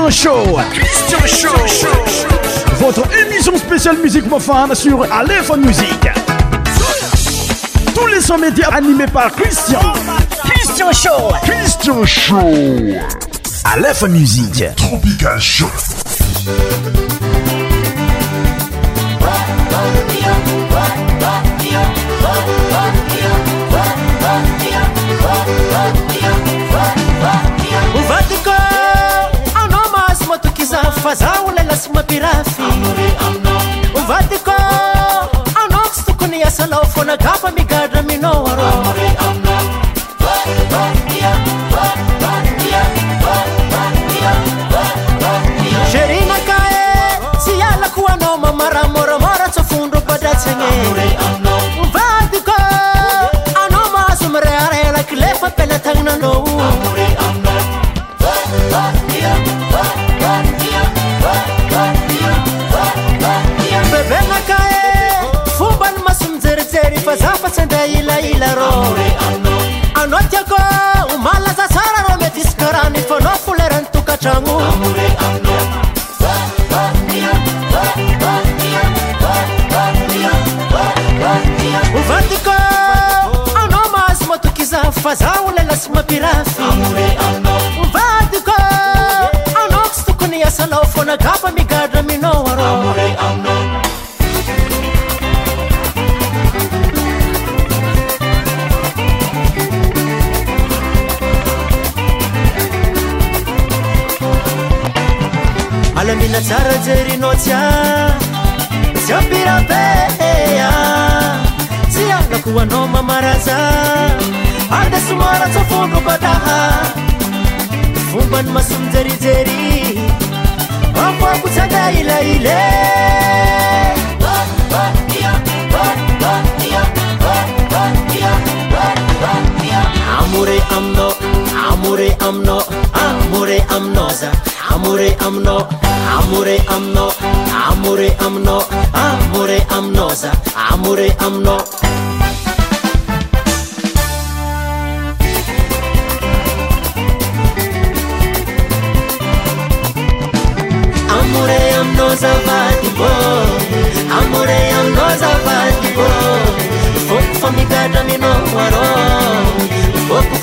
Christian Show. Votre émission spéciale musique profane sur Aléphone Musique. Tous les 100 médias animés par Christian. Christian Show. Christian Show. Aléphone Musique. Tropical Show. fazaolelasoma birafy ovatiko anokx tokony asalafonagafa migadra minoa sndeh ilailaôanao tiakô omalaza sara rô mety iskarahany fanao foleranytokatragnoadikô anao mahazo matok iza fazaollaso mampirafy adikô anaoksy tokony asala fonaaa rajerinocya zambirabea eh, ah. ciakakuanomamaraza adesumortafunduktah fumn masum jerijery amakucadilaile amore amno, amore amnosa, amore amno, amore amno, amore amno, amore amnosa, amore amno. Amore amnosa va di voi, amore amnosa va di voi, fuoco famigata mi non guarò.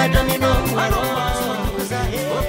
r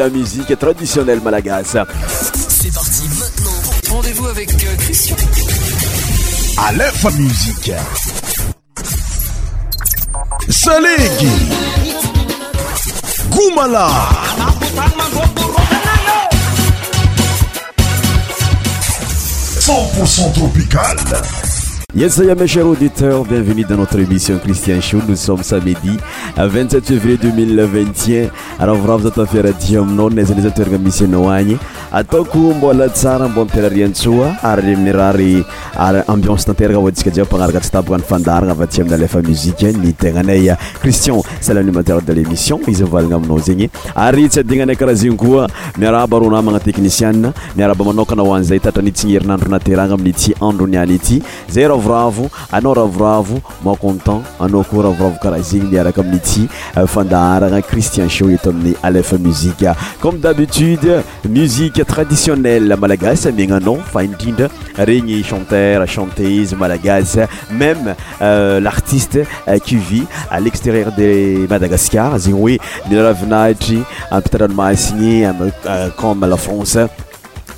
la musique traditionnelle malagasse. C'est parti maintenant. Rendez-vous avec euh, Christian. À l'info musique. Salégui. Goumala. Pour son tropical. esaia me cher aditeur bienvenu da notre émissioncristien osoe samii 7 fevrie ravaaaanaiateeéiiaanayy ravo anao ravoravo ma content anao ko ravoravo karaha zegny miaraka aminy aty euh, fandaharana cristien show eto amin'ny alefa muzike comme d'abitude musiqe traditionnelle malagasy miaignanao fa indrindra regny chanteure chante izy malagasy même euh, l'artiste cuvy euh, à l'extérieur de madagascar zegny hoe miaravinahitry apitaranomasigny comme lafrança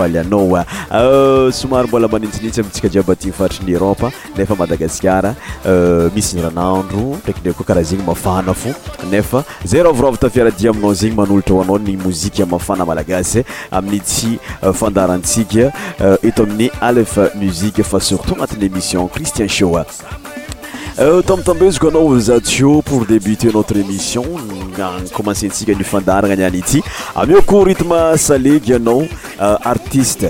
a ah. euh, somary mbola manintsinintsy amitsika jiabatiny faritra ny eropa nefa madagaskara euh, misy ny ranandro ndraikinda koa karaha zegny mafana fo nefa zay rvirava tafiaradia aminao zegny manolatra hoanao ny mozika mafana malagasy eh. aminitsy euh, fandarantsika eto amin'ny alf musike fa surtout anatin'y émission christien shoa ah. tambotambeziko anao zatio pour débuter notre émission komansentsika nifandaragna ani any ity amioko ritme salegy anao euh, artiste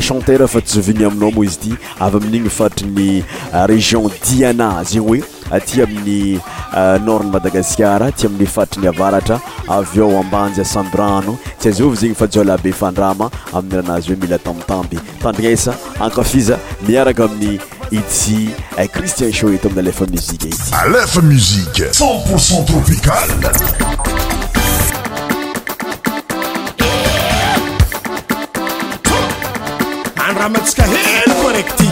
chantere fa tisovini aminao moa izy ity avy amin'igny faritriny région diana zegny oe aty amin'ny euh, norne madagasikara ty amin'ny faitry ny avaratra av oo ambanjy asamby rano tsy azovy zegny fa jola be fandrama amin'ny rahanazy hoe mila tamotamby tandrignesa ankafiza miaraka aminy itsyi euh, christien show eto amin'ny alefa muzika ity alefa muzike centpourcent tropicale andramatsika helykorakyty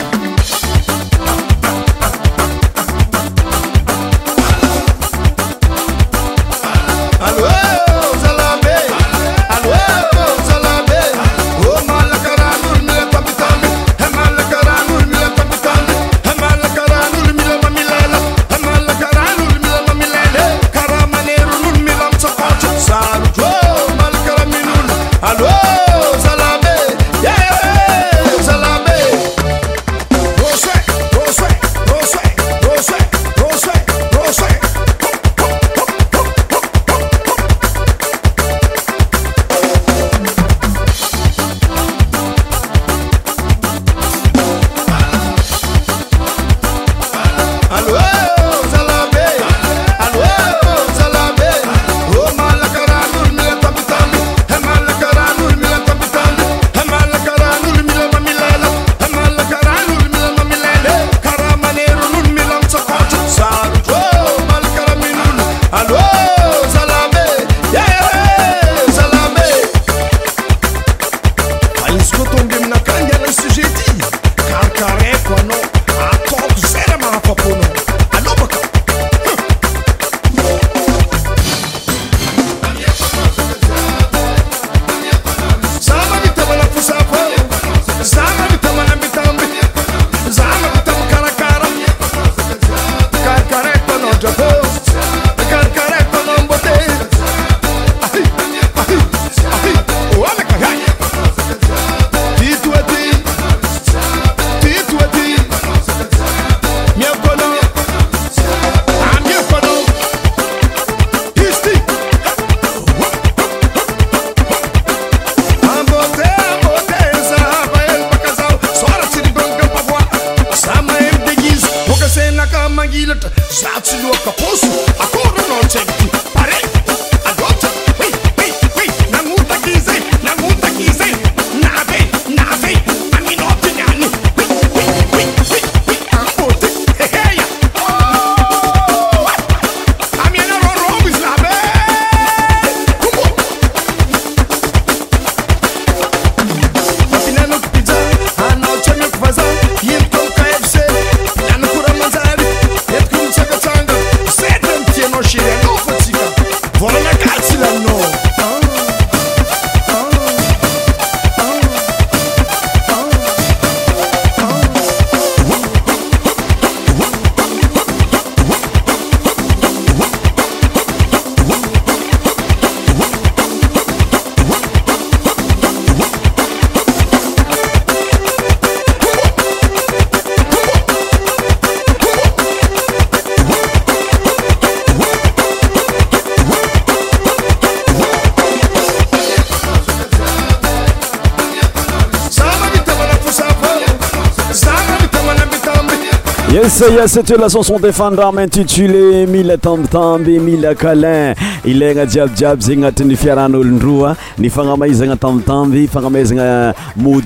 set lachanson de fandrama intitulé mila tambitamby mila calin ilana jiabijiaby zegny anati'ny fiarahanolodroa nyfanamaizana tambtamby fanamaizana mod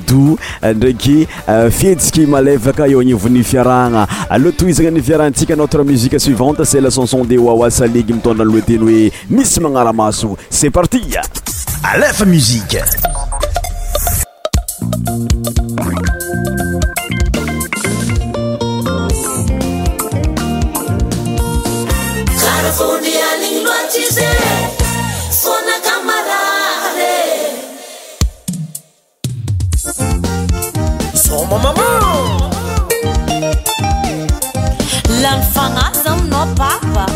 ndraiky euh, fietsika malevaka eo anvon'ny fiarahana aloa to izana ny fiarahantsia notre musique suivante se lachanson de wawa salig mitondranyloateny hoe misy manaramaso c'es partimi smamamla mifanaza aminao bava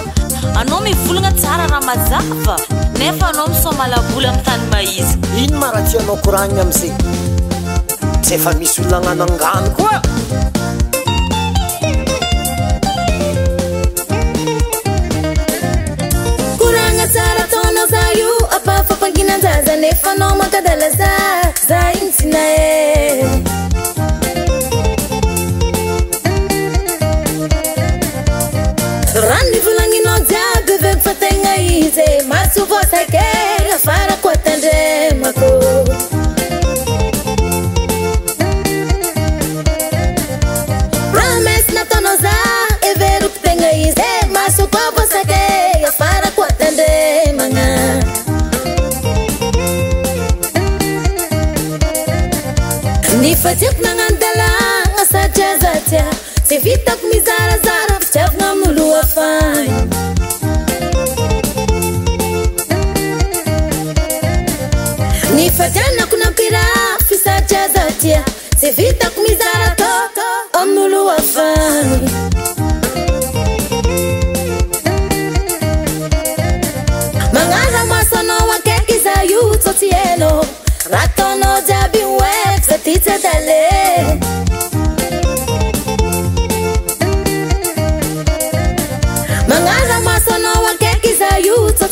anao mivolagna tsara raha majava nefa anao misomalavoly amiy tany mahizy ino mara tianao koranina amizay tsy efa misy olonanano angano koa ינזהזה נחנומתדלזה זהינצינ vitako mizarazaraloafany fazanako nampira kisatrazatia tsy vitako mizara tôamloafany manara masanao akaky za oso ty hena raatana jiaby moetatitdl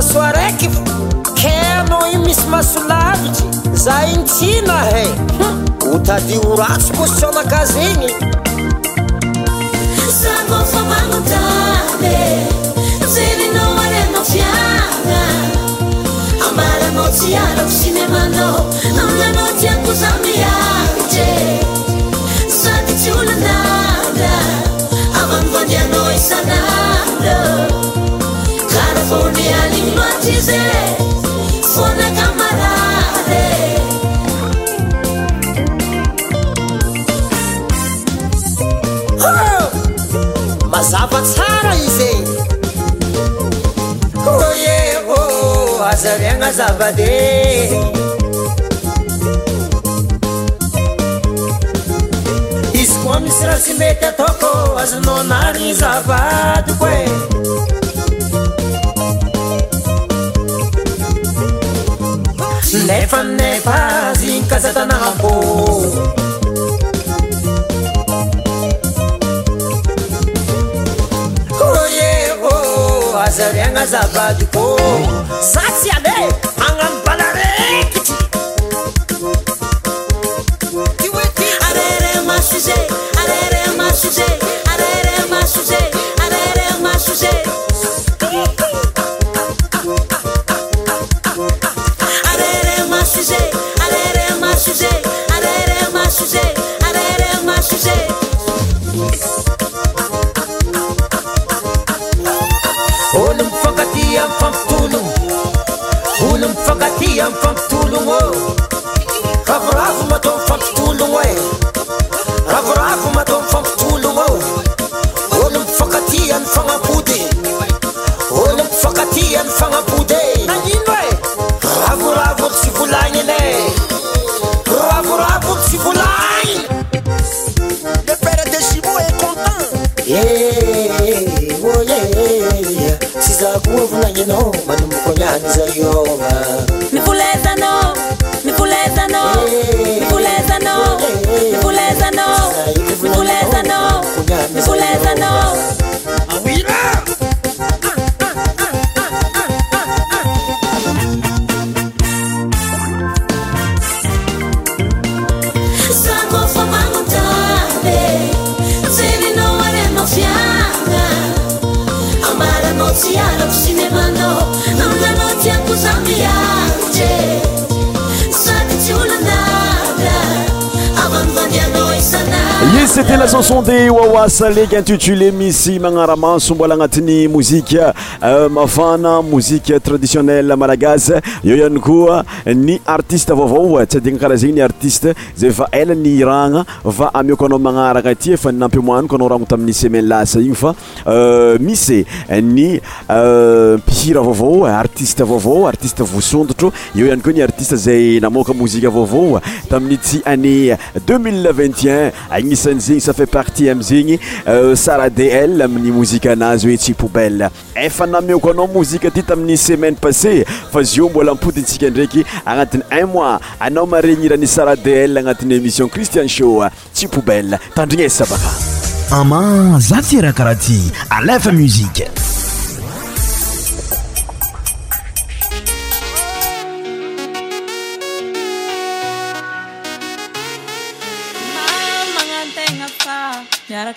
so araky ka na i misy masolavity e. hm, za intsina h otadi o ratso kozsionakazegnyfamaarn anafian amalana tyaa sinemananaiakosamia adyty olan vvodin iaa za mazava tsara izy e eô azariagna zavade izy koa misy razy mety ataoko azanao anariny zavady ko e lefanina pazinkazatanahambô oh, kôievô azare agnazabady kô zasy ale fapioloo sy zakoa volanynao manomokôlany za ctlacanson de wawasa lek intitulé misy manaramaso mbola agnatin'ny mozika euh, mafana mozie traditionnele malagasy eoany koa ny artiste vavao tsy adina karaha zeny ny artiste zay fa elany irana fa amoko aao manarana tyfa ampimaniko anaranotamin'y semain asa iny fa misy y pir aaoartiseaaaieonotr eoyk nartisezay namokamoziaao tamin'ny ty ané 2021 agnisany zegny safai partie amizegny euh, sara dl amin'ny mozika anazy hoe tsypoubel efa nameoko anao mozika ty tamin'ny semaine passé fa zo mbola mpodintsika ndraiky agnatin'ny un mois anao maregniran'ni sara dl agnatin'ny émission christian sho tsy poubell tandriny aizy sabaka ama za ty raha karaha ty alefa musike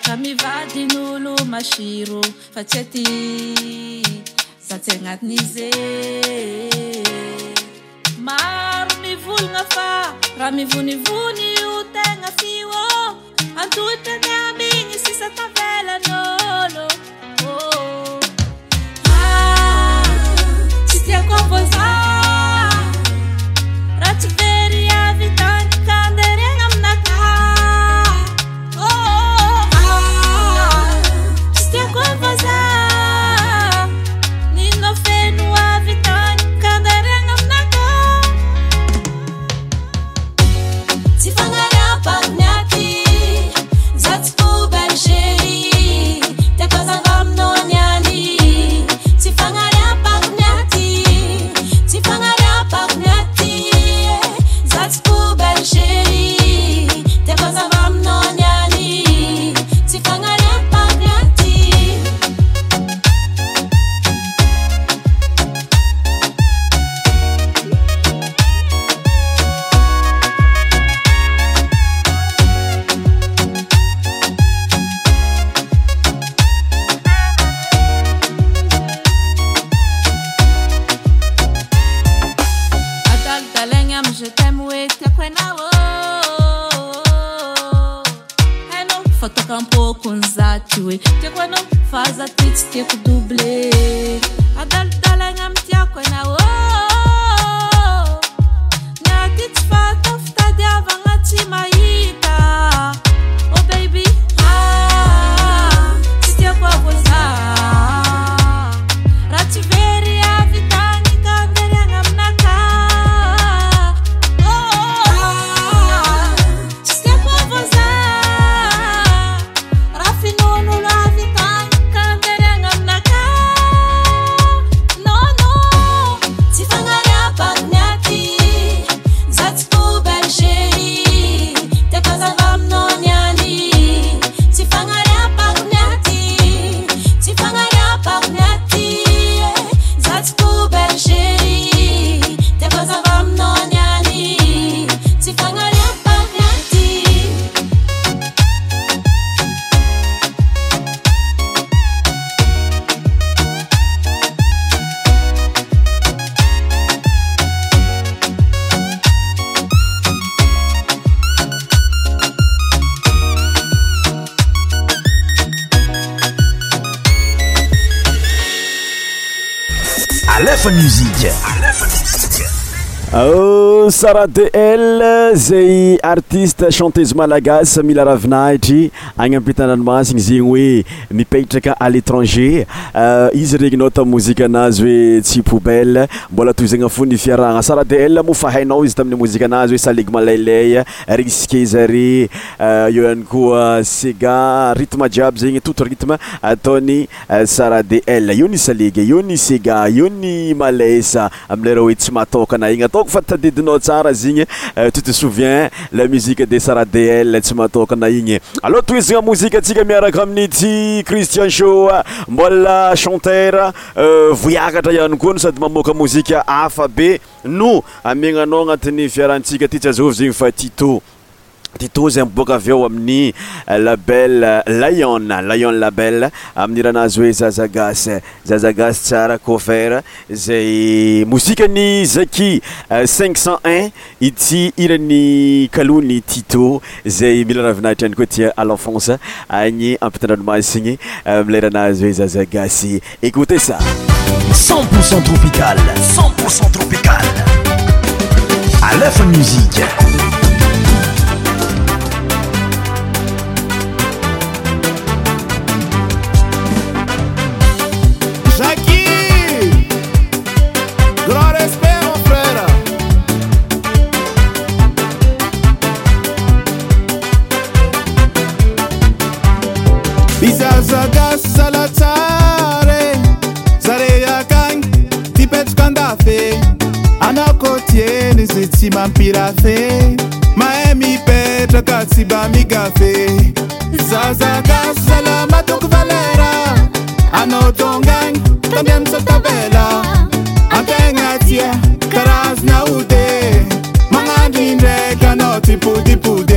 raha mivadin'olo masiro fa tsya ty za tsy agnatiny izye maro mivolagna fa raha mivonivony io tegna fioô antohityty amy igny sisatavelan'olo lف mوزيك sara de l zay artiste chantez malagas mila ravinahitryany mpita masin zey oetaeztzyoesemnfnfnasara dlmofahain euh, izy tain'ymozizyoe saeg mlalay re skereoa koacga ritme jiaby zegny toto rtme ataonysara euh, d l eo saeg eo n sa eo ny malesa amler oe tsy matokanainy kofa ttadidinao tsara zy igny eh, toto souvien la musique de saradel tsy mahatokana igny aloha to izyna mozika atsika miaraka aminy ty cristian shoa mbola chanter euh, voiakatra ihany koa no sady mamoka mozika hafa be no amiagnanao agnatin'ny fiarahantsika ty tsy azovy zegny fa tito tito zay boaka aveo amin'ny eh, labele eh, lyone lyon label amin'ny ranazy hoe zazagasy zazagasy tsara koffert zay mozikany zaki eh, cinqcent un i ty iran'ny kalony tito zay mila ravinahitryany koa ti alefonse agny ampitandranomasyigny amiley ranazy hoe zazagasy ékote sa centpourcent tropicale centpourcent tropicale afami tsy mampira fe mahay mipetraka tsy bamigafe zazakaz zala matoko valera anao tongagny tandiamisatabela ategnatia karazonaody magnandro indraky anao typodipoy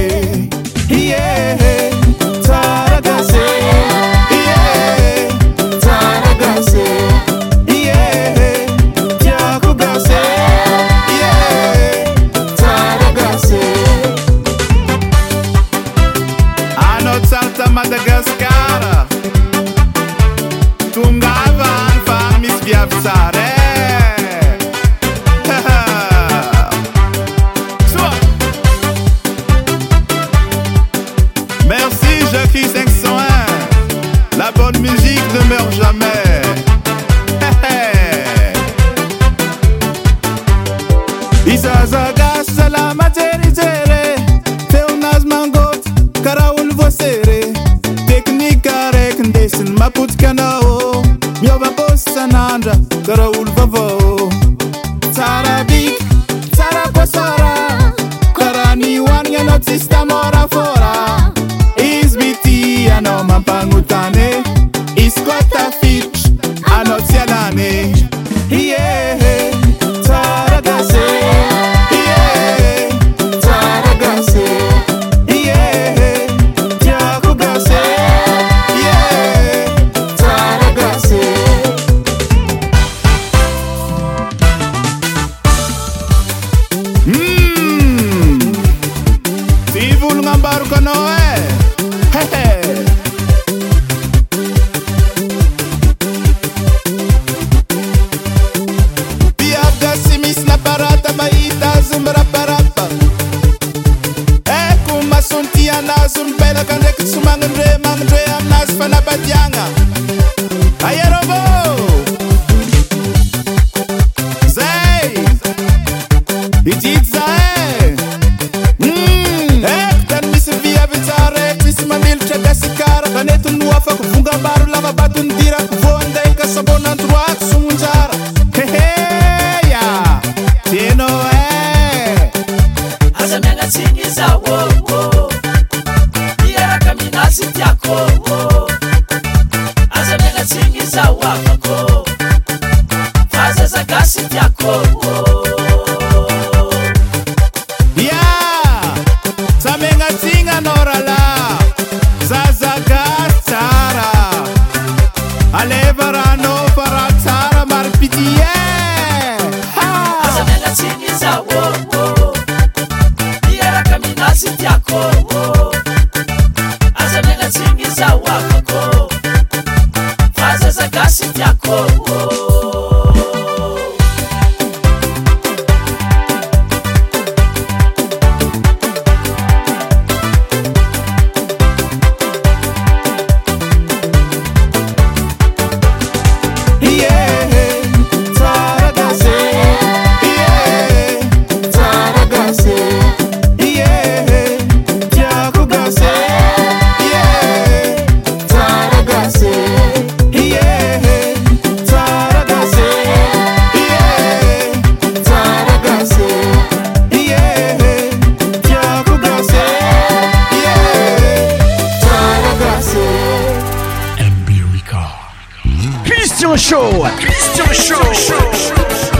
Christian Show. Christian Show.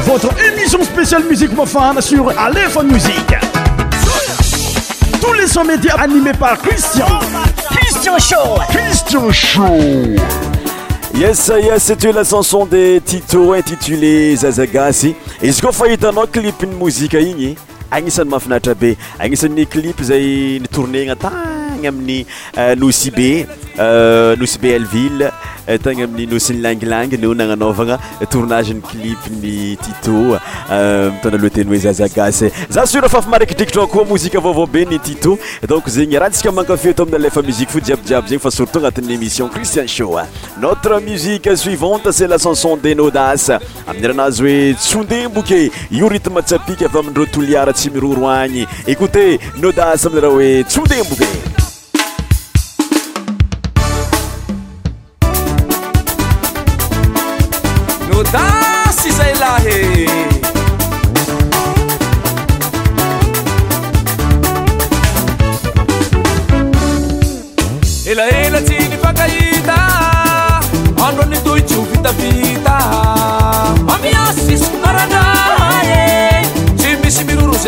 Votre émission spéciale musique mofane sur Aléphone Musique. Tous les sons médias animés par Christian. Christian Show. Christian Show. Yes, yes, c'était la chanson de Tito intitulés Zazagasi. Et ce qu'on fait dans notre clip, une musique à Igni. agnisan'ny mahafinatra be agnisan'ny clip zay Nous amin'ny tenaamioslagilaginannay iatyozafarakidrikiromoaabeion zenyhamkftjiabiabynyfastntisoriihnite noe zyones rtrsy mrrtroee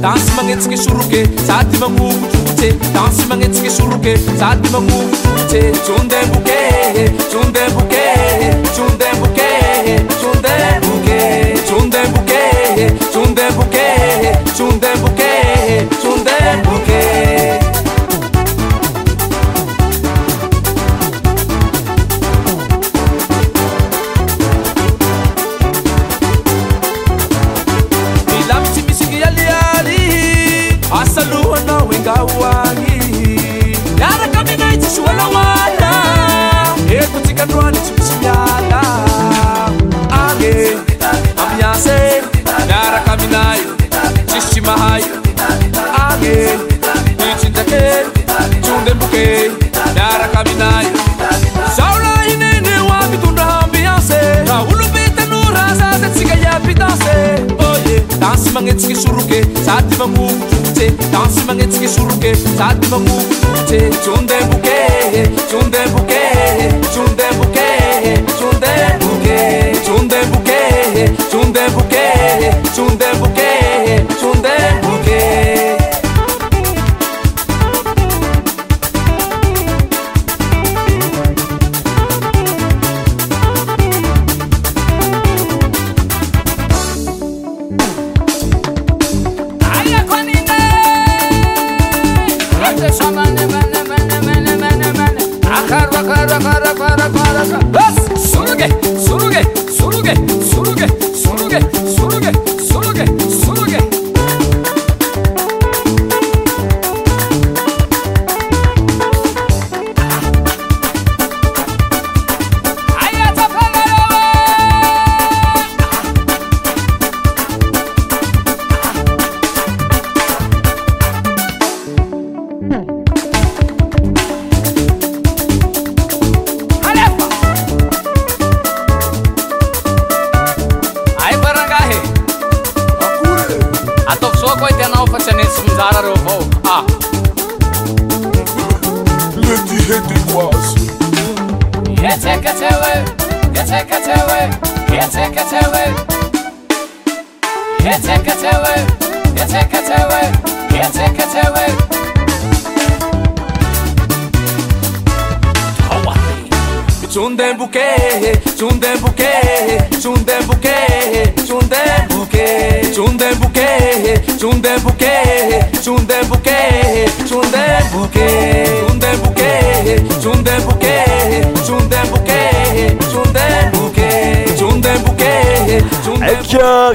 dansi mangetsike suruke sati mangungu tute dansi mangetsike suruke sati mangungu tute tunde buke tunde buke tunde buke tunde buke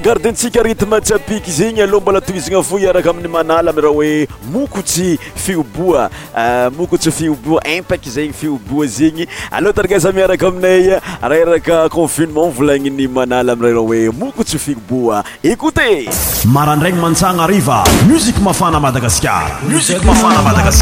garditsikaritme tsyapiky zegny aloa mbola toizana fo iaraka amin'ny manala amirah hoe mokotsy fioboamootfioboa impak zeny fioboa zegny alo taraza miaraka aminay raharakaconfinementvolaniny manalamr oe mokotsy fioboa écoté marandraigny mantsana iv musik mafana madagasarmifaamadgas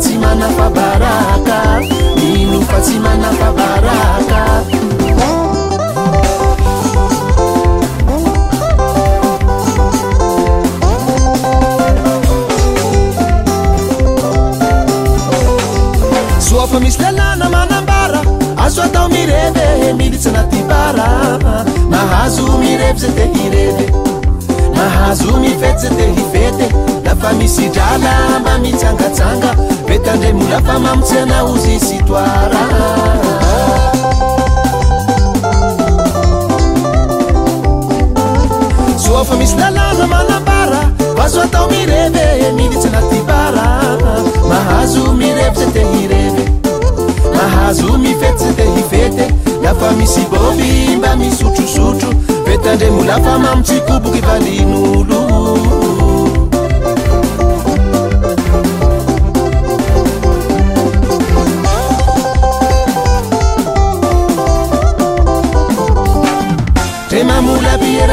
zoafa misy lelàna manambara azo atao mireve militsynaty baraa ahazo mirezdhir ahazo mietzd hie lafa misy drala mba mitsangatanga etandre molafamamtsy anaozso ofa misy lala manambara azo atao mirevy militsnaty ahazo mrev t hir ahazo mifetyz te hifety lafa misy boby mba misotrosotro vetandre molafa mamotsy koboky valin'olo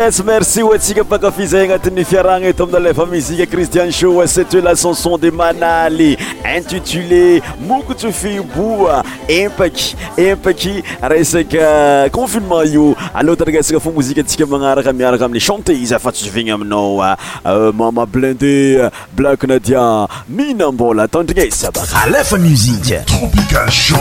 s merci o antsika pakafizay agnatin'ny fiarahna eto aminy a lefa muzike cristiane show cept e la chanson de manaly intitulé mokotsy feboa empaky empaky resaka confinement io aloataranresaka fa mozika antsika magnaraka miaraka aminny chanté izy fatsyzovigny aminao mama blindet blankna dia minambola tandrignazbaefa musike tropical sho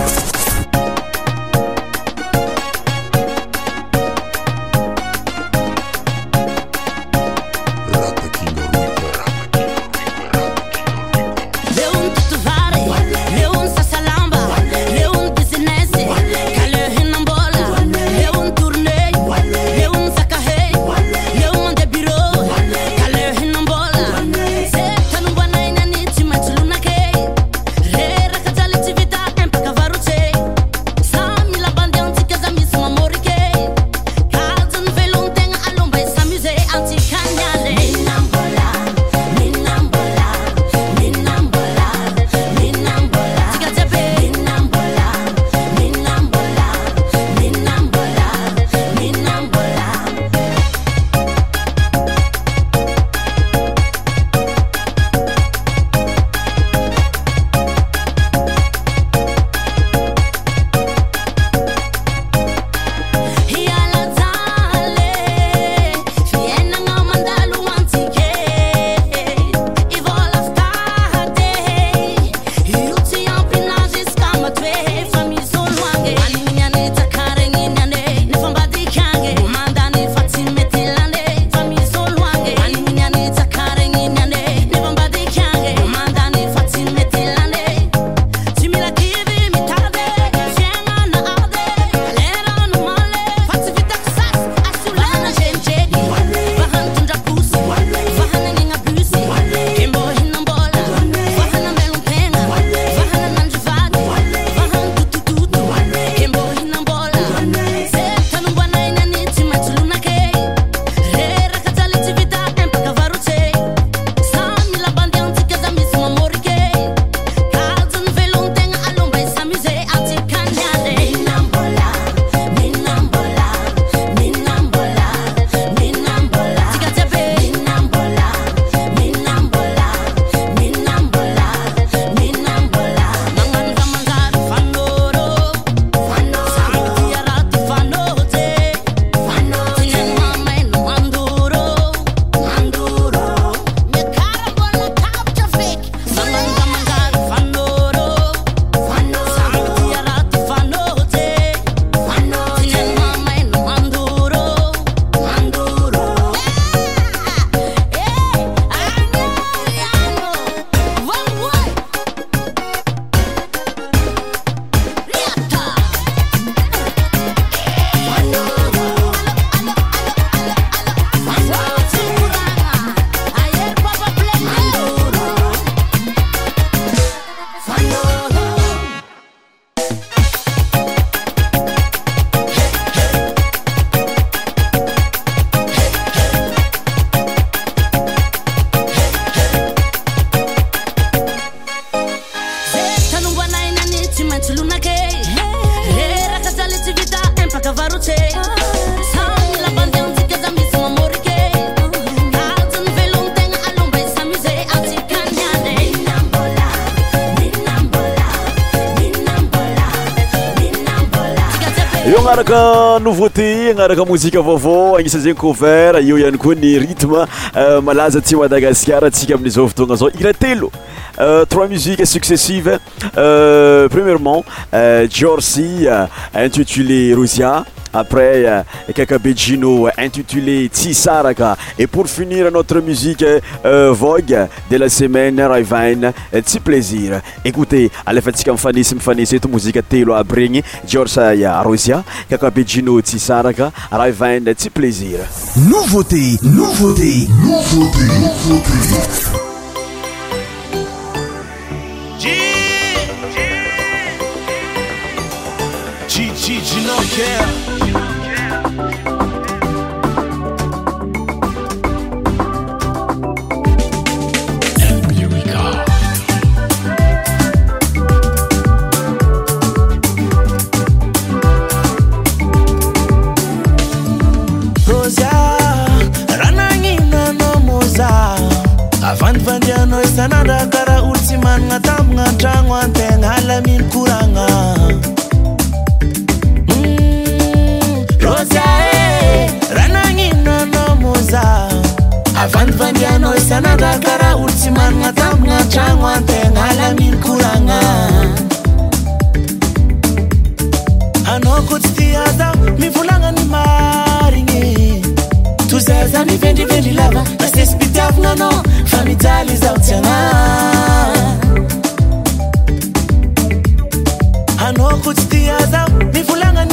araka mosika avaovao agnisa zegny kovert io iany koa ny rythme euh, malaza ti madagascar atsika aminyizaovotonga zao ira telo euh, trois musique successive euh, premièrement jeorsy intitulé rosia après euh, kakabe jino euh, intitulé tsy saraka et pour finir notre musiqe euh, vog de la semaine raha ivina tsy plaisir ékouté alefantsika mifanisy mifanisy eto mozika telo aby regny georsy rosia kakabe jino tsi saraka raha ivaina tsy plaisir nouveauté novautén aomikarôzya raha naninaanao moza avanivandrianao ezanandraa karaha olo sy manana tambagna antragno antegna alamihno koragna Eh. avanivandianao isanandrakaraha olo tsy manana tamanaatragno antegna alaminokoranav asesy pitiakonanao fa mialy zaoy ana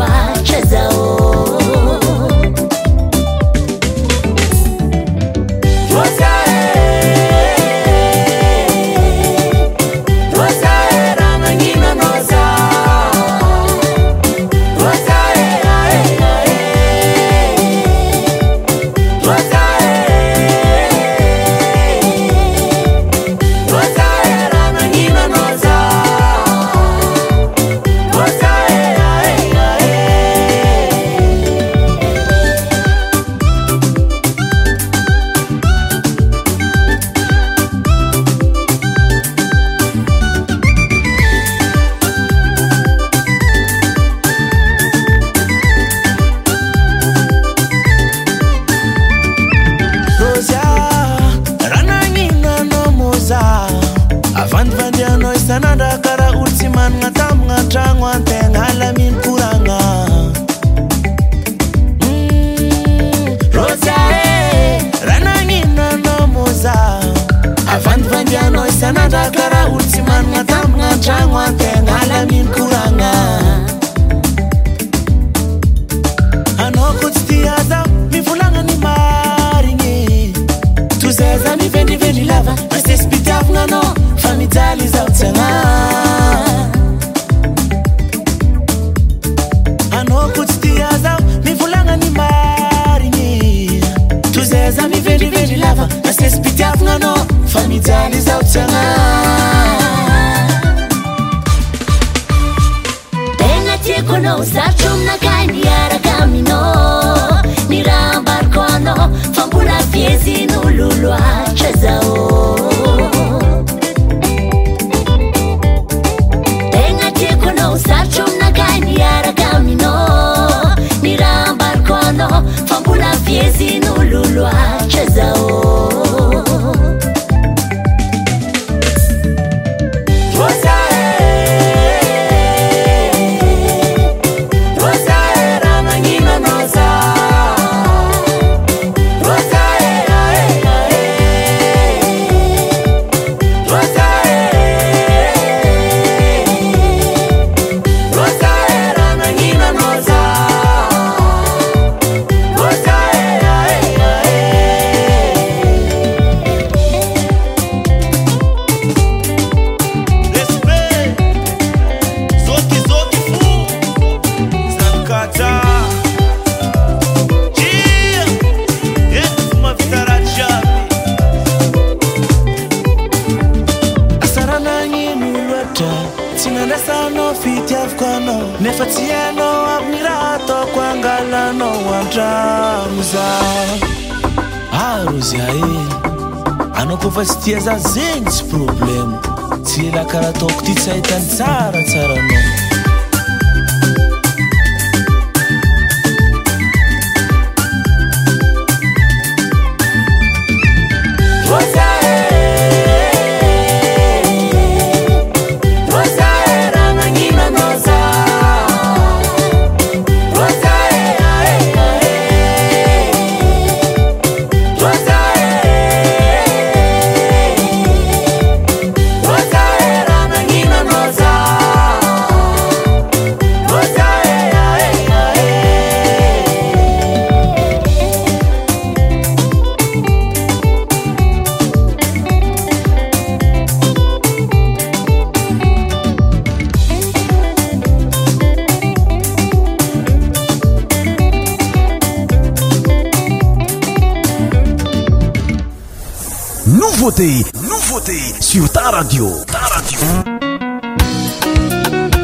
Nikiwa cheza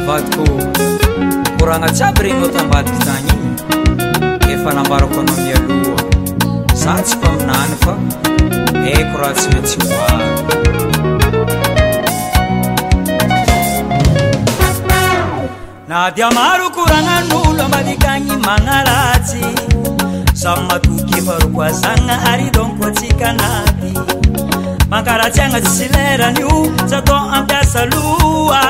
vadiko koragnatsyaby regnotambadika zagny igny efa nambarako anao mialoha za tsy mpaminany fa aiko raha tsy matsy hoanyna dia maro koragnan'olo ambadikagny magnaratsy za matoky efaroko azagna ary domkoatsikanay mankaratsy agna tsy syleranyosyta ampiasa loa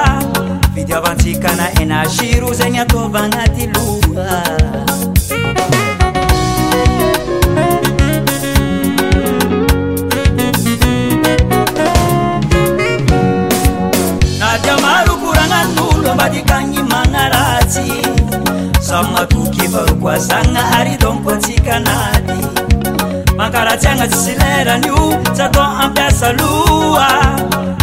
vidyavantsikana enasiro zegny ataovagnaty loa natyamarokoranan'olo ambadykagny manaratsy zao matoky varokoazagnaary donpoatsikanady makaraty aña tisilera nyotsato ampiasaloa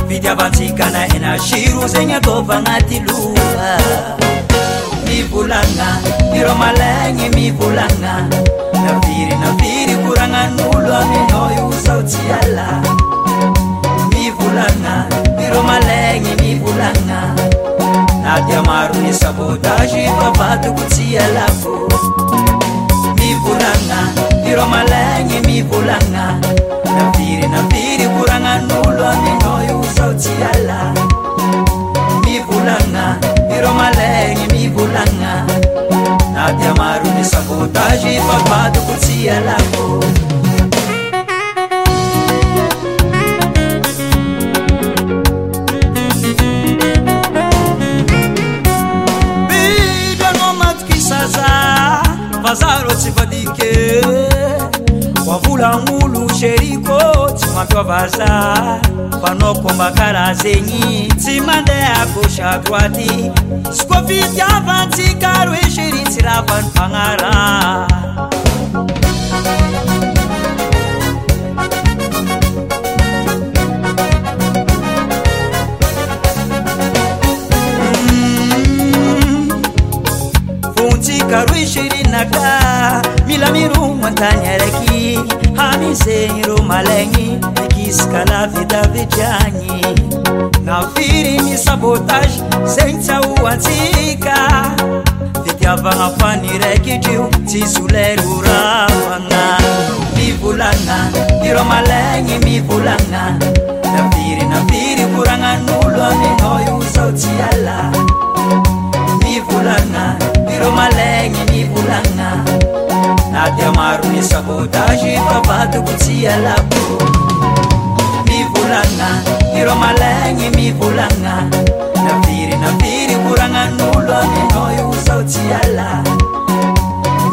vitya vatsikana ena xirozenyatôfañaty loa mivolaña miro malengy mivolaa naviry na viry korañan'lo aminoyuza hotiala mivolaña miro malegy mivolaña nalyamaronesabotage navatokotialafo mivolaa romalenñy mivulaña nafiry na firy kurañan'lo aminoyuza otiala mivulaña iromalenñy mivulaña nadia marudisakotaji papato kotialako ovaza fanao komba kara zeny tsy mande akosatroaty zokafitiavanty karoesiri tsyravanyfanara fon mm. ty karoisirinnaka milamiroñontanyaraky zey rômalegny y kisykala vida vydrany nafiry ny sabôtazy zentsaoanzika vytiavañafanyrekydio tsy zolery oravaña mivolaña iromaleny mivolaña nafiry nafiry ko rañan'lominaizao tsiala mivolaña iromaleñy tamarumisabota paatkutialako mivulaga iromaleny mivulanga nafiri nafiri kuranganuloaminoyuza otiala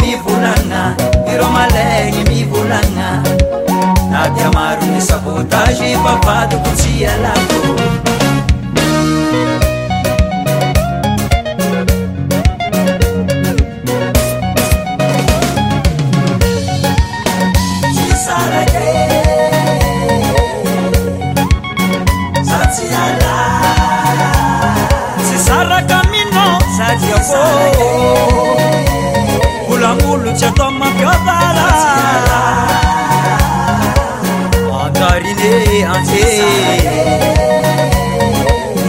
mivulaa iromalen miulaa atamarumisabota paatkutialako sisarakamino sadi kulamulucatommapiotala atarine apee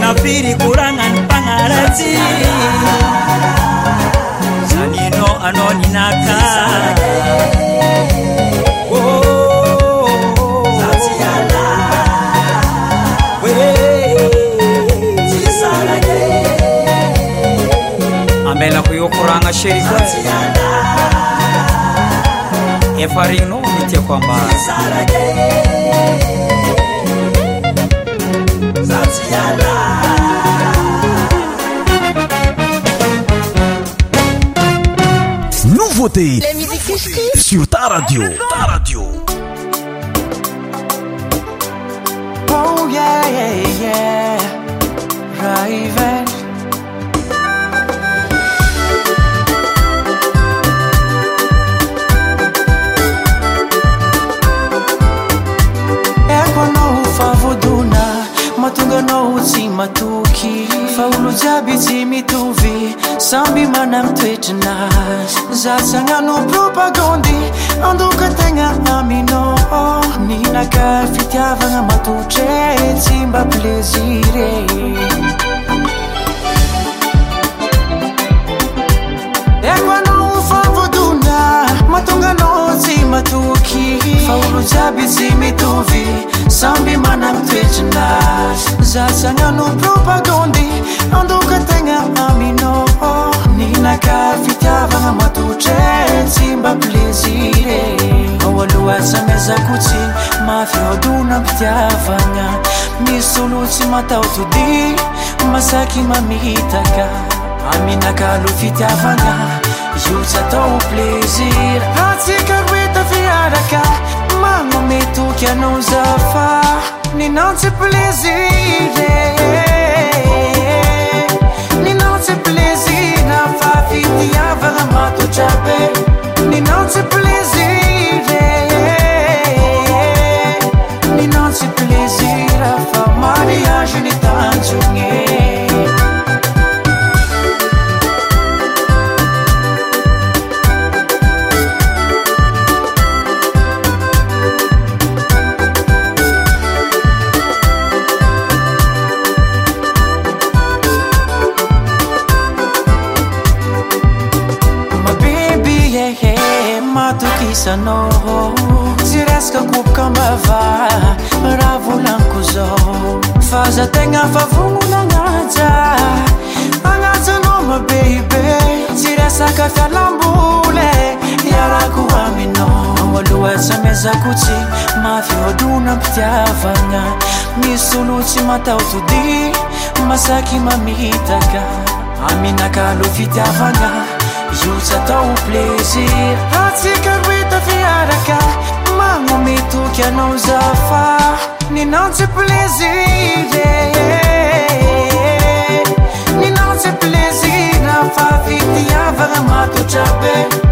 nafirikurang'an pangaratisanino anoninaka ranaseefaregnao mitiako amar no vote sur ta radiô ta radio oh, matoky fa olo jiaby tsy mitovy samby manami toetrinaz za tsy agnano propagande andokategna amina ninaka fitiavagna matotre tsy mba plezire matokyfaolo jiaby tsy mitovy samby manamitoetrina zasyagnano propagôndy andokategna amina nynaka fitiavana matotra e, tsy mba plezir o alohasamezakotsy mafiadona mpitiavana misolotsy mataotody masaky mamitaka aminakalo fitiavana zotsy atao pleziraika adaka mamoמitוקaנוzfa נiנוce pלiזינ נינוce pלiזינafa פiדיa בeרמatu cape zategna favonolanaja manajanao mabeibe tsy resaka talambole iarako aminao alohatsy amezakotsy mafiodona mpitiavagna misyolotsy mataotody masaky mamitaka aminakalo fitiavagna zotsytao o plezir atsikaroitafiaraka μμיτο καנוזהפά נינוצ πליזי נינוצ πליזיναפά θיτιά ברμάτο τζαπה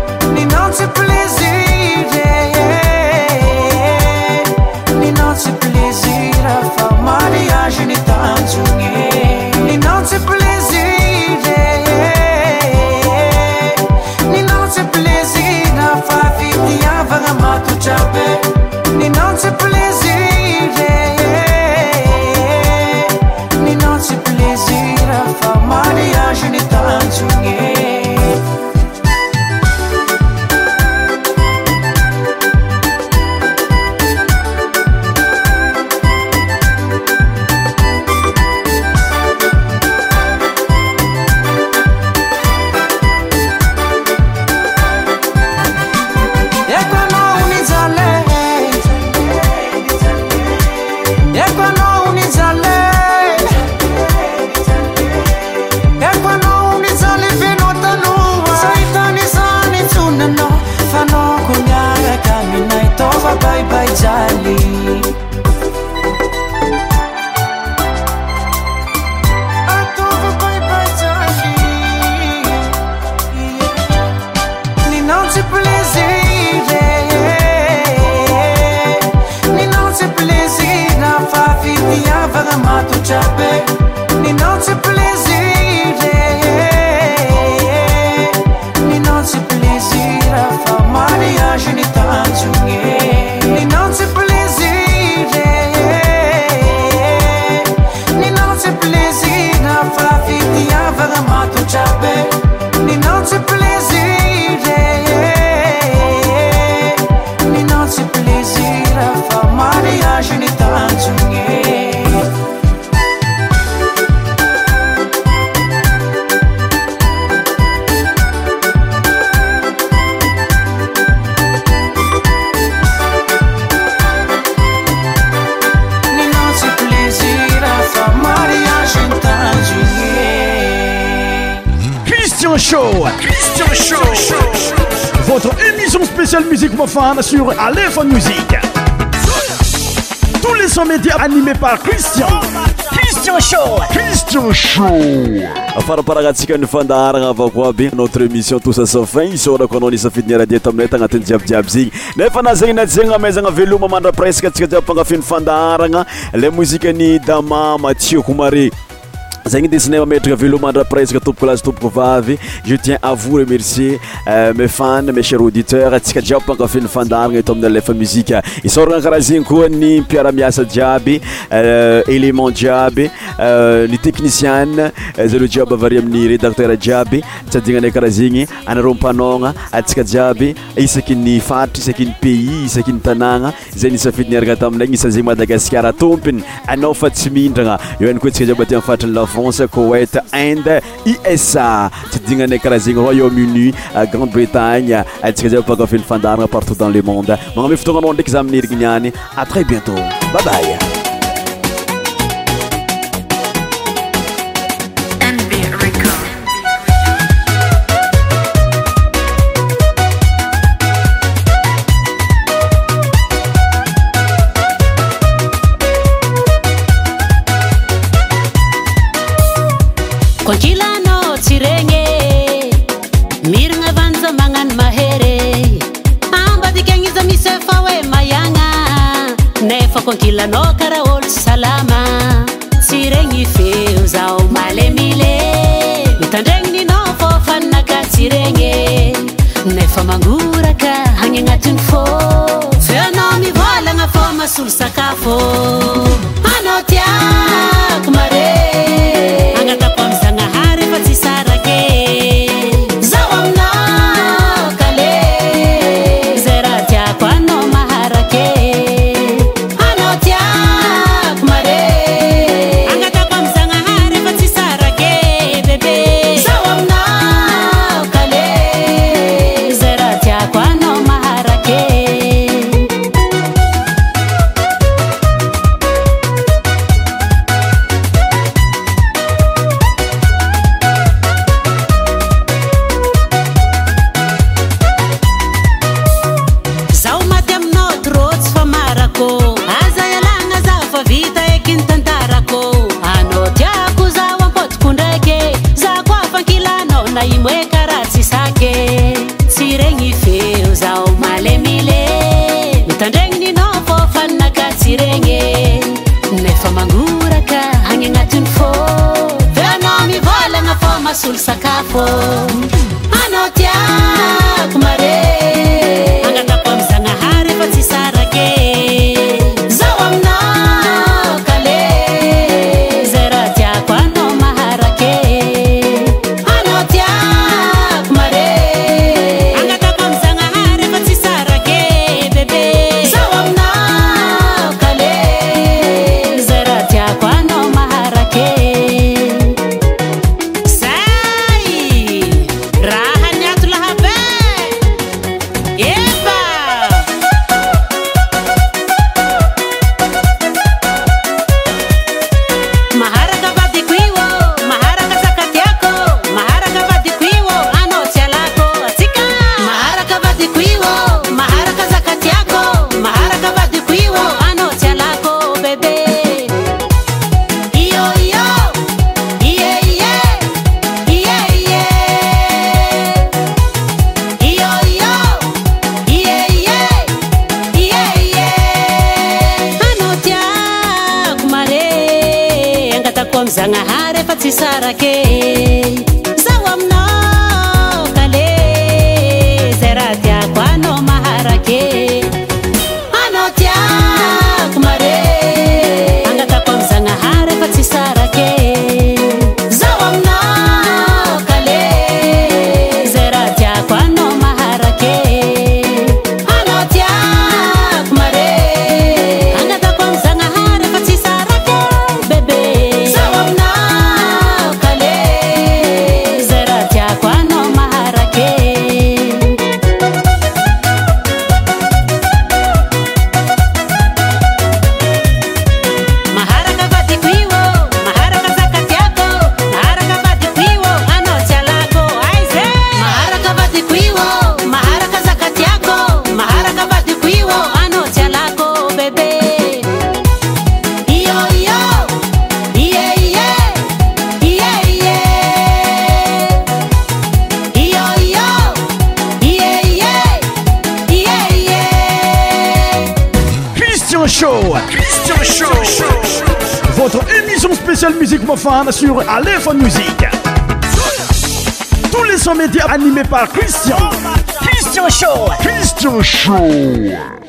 cristian sho afaraparana antsika nyfandaharana avako aby notre émission tossafin isolako anao nisafidinyradia taminay tagnatin'ny jiabyjiaby zegny nefa na zegny naty zegny amezana veloma mandra presque atsika jiaby fangafin'ny fandaharana le mozika ny dama mathieu koumare zegny de sna mametraka elomandra prese topokolas topok avy ze tien àos remercier ma fae mecher aditeursiaytibeiciaiabamiy réateuriaey rance koete inde isa tydignanakarazigny e royaume-uni euh, grande bretagne atsika euh, zaa fakafinofandarana partout dans le monde mana me fotonganona dek zaminiriny niany a très bientôt babaye ko angilanao karaha ôlo salama tsy regny feo zao malemily mitandragnininao fô fananaka tsy regny e. nefa mangoraka agny agnatiny fô feo nao mivolagna fô masolo sakafô ale fone musiqe tous les son média animé par christian cristian how christian show